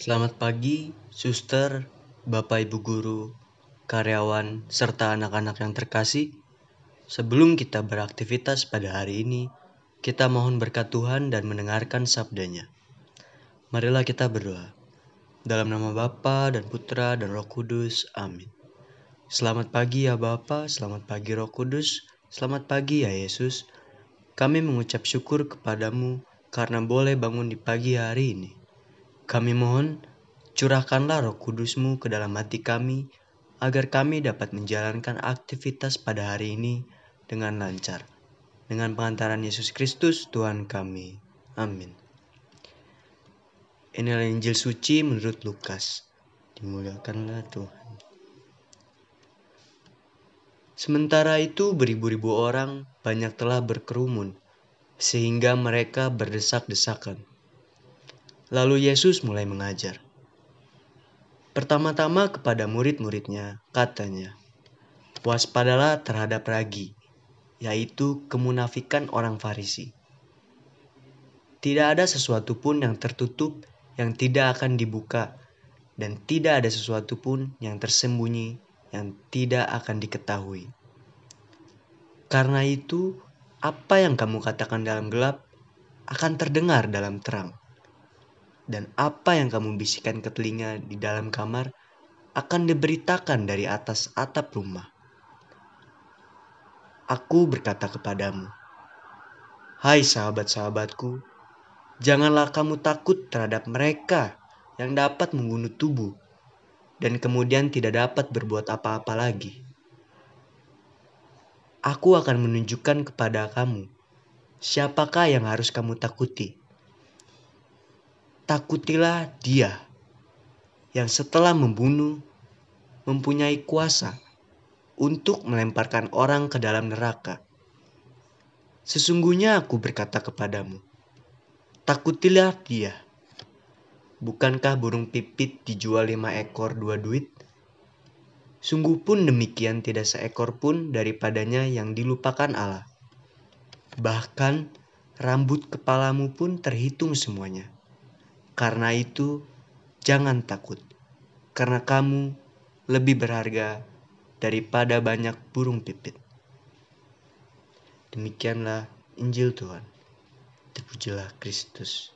Selamat pagi, suster, bapak ibu guru, karyawan, serta anak-anak yang terkasih. Sebelum kita beraktivitas pada hari ini, kita mohon berkat Tuhan dan mendengarkan sabdanya. Marilah kita berdoa. Dalam nama Bapa dan Putra dan Roh Kudus. Amin. Selamat pagi ya Bapa, selamat pagi Roh Kudus, selamat pagi ya Yesus. Kami mengucap syukur kepadamu karena boleh bangun di pagi hari ini. Kami mohon, curahkanlah roh kudusmu ke dalam hati kami, agar kami dapat menjalankan aktivitas pada hari ini dengan lancar. Dengan pengantaran Yesus Kristus, Tuhan kami. Amin. Inilah Injil suci menurut Lukas. Dimuliakanlah Tuhan. Sementara itu beribu-ribu orang banyak telah berkerumun, sehingga mereka berdesak-desakan. Lalu Yesus mulai mengajar. Pertama-tama kepada murid-muridnya, katanya, Waspadalah terhadap ragi, yaitu kemunafikan orang Farisi. Tidak ada sesuatu pun yang tertutup yang tidak akan dibuka, dan tidak ada sesuatu pun yang tersembunyi yang tidak akan diketahui. Karena itu, apa yang kamu katakan dalam gelap akan terdengar dalam terang dan apa yang kamu bisikan ke telinga di dalam kamar akan diberitakan dari atas atap rumah. Aku berkata kepadamu, Hai sahabat-sahabatku, janganlah kamu takut terhadap mereka yang dapat membunuh tubuh dan kemudian tidak dapat berbuat apa-apa lagi. Aku akan menunjukkan kepada kamu siapakah yang harus kamu takuti takutilah dia yang setelah membunuh mempunyai kuasa untuk melemparkan orang ke dalam neraka. Sesungguhnya aku berkata kepadamu, takutilah dia. Bukankah burung pipit dijual lima ekor dua duit? Sungguh pun demikian tidak seekor pun daripadanya yang dilupakan Allah. Bahkan rambut kepalamu pun terhitung semuanya. Karena itu, jangan takut, karena kamu lebih berharga daripada banyak burung pipit. Demikianlah Injil Tuhan. Terpujilah Kristus.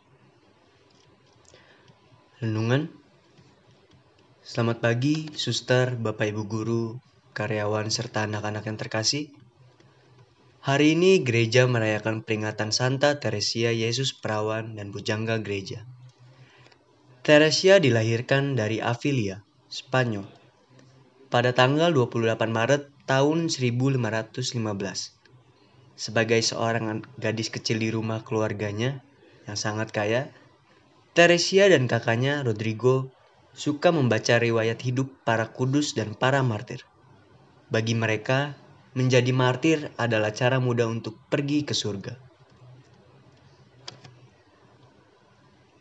Renungan Selamat pagi, suster, bapak ibu guru, karyawan, serta anak-anak yang terkasih. Hari ini gereja merayakan peringatan Santa Teresia Yesus Perawan dan Bujangga Gereja. Teresia dilahirkan dari Avilia, Spanyol, pada tanggal 28 Maret tahun 1515. Sebagai seorang gadis kecil di rumah keluarganya yang sangat kaya, Teresia dan kakaknya Rodrigo suka membaca riwayat hidup para kudus dan para martir. Bagi mereka, menjadi martir adalah cara mudah untuk pergi ke surga.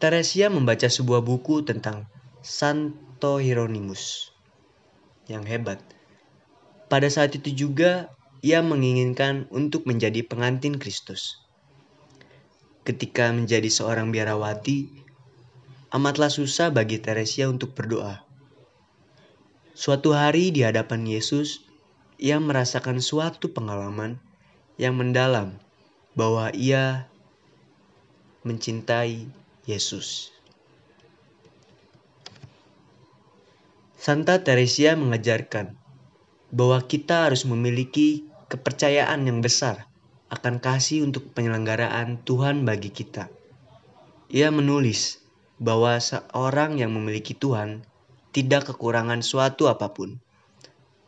Teresia membaca sebuah buku tentang Santo Hieronymus yang hebat. Pada saat itu juga ia menginginkan untuk menjadi pengantin Kristus. Ketika menjadi seorang biarawati, amatlah susah bagi Teresia untuk berdoa. Suatu hari di hadapan Yesus, ia merasakan suatu pengalaman yang mendalam bahwa ia mencintai Yesus. Santa Teresia mengajarkan bahwa kita harus memiliki kepercayaan yang besar akan kasih untuk penyelenggaraan Tuhan bagi kita. Ia menulis bahwa seorang yang memiliki Tuhan tidak kekurangan suatu apa pun.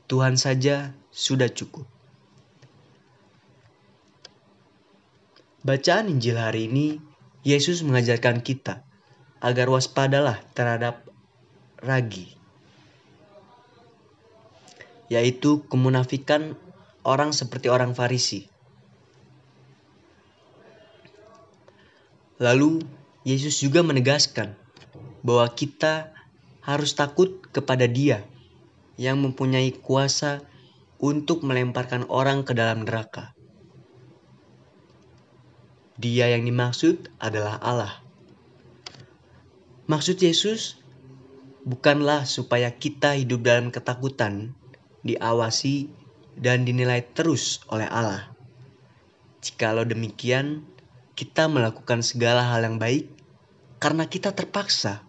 Tuhan saja sudah cukup. Bacaan Injil hari ini Yesus mengajarkan kita agar waspadalah terhadap ragi, yaitu kemunafikan orang seperti orang Farisi. Lalu Yesus juga menegaskan bahwa kita harus takut kepada Dia yang mempunyai kuasa untuk melemparkan orang ke dalam neraka. Dia yang dimaksud adalah Allah. Maksud Yesus bukanlah supaya kita hidup dalam ketakutan, diawasi, dan dinilai terus oleh Allah. Jikalau demikian, kita melakukan segala hal yang baik karena kita terpaksa,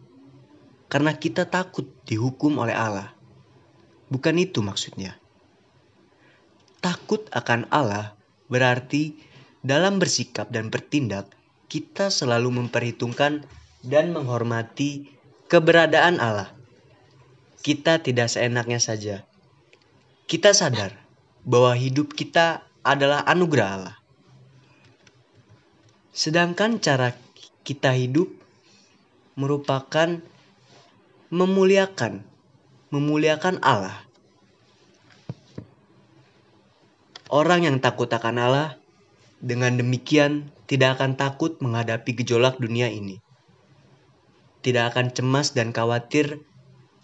karena kita takut dihukum oleh Allah. Bukan itu maksudnya. Takut akan Allah berarti dalam bersikap dan bertindak, kita selalu memperhitungkan dan menghormati keberadaan Allah. Kita tidak seenaknya saja. Kita sadar bahwa hidup kita adalah anugerah Allah. Sedangkan cara kita hidup merupakan memuliakan, memuliakan Allah. Orang yang takut akan Allah, dengan demikian tidak akan takut menghadapi gejolak dunia ini tidak akan cemas dan khawatir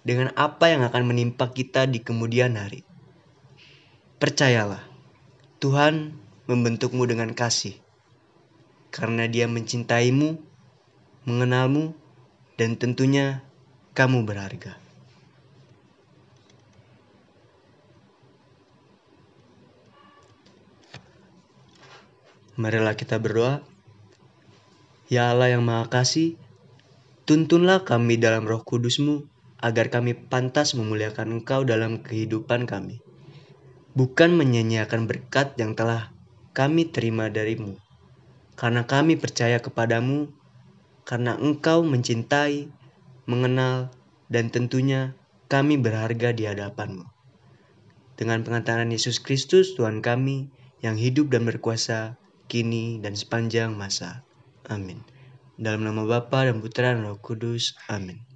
dengan apa yang akan menimpa kita di kemudian hari. Percayalah, Tuhan membentukmu dengan kasih, karena Dia mencintaimu, mengenalmu, dan tentunya kamu berharga. Marilah kita berdoa. Ya Allah yang Maha Kasih, Tuntunlah kami dalam roh kudusmu, agar kami pantas memuliakan Engkau dalam kehidupan kami. Bukan menyanyiakan berkat yang telah kami terima darimu. Karena kami percaya kepadamu, karena Engkau mencintai, mengenal, dan tentunya kami berharga di hadapanmu. Dengan pengantaran Yesus Kristus Tuhan kami yang hidup dan berkuasa kini dan sepanjang masa. Amin. Dalam nama Bapa dan Putra dan Roh Kudus. Amin.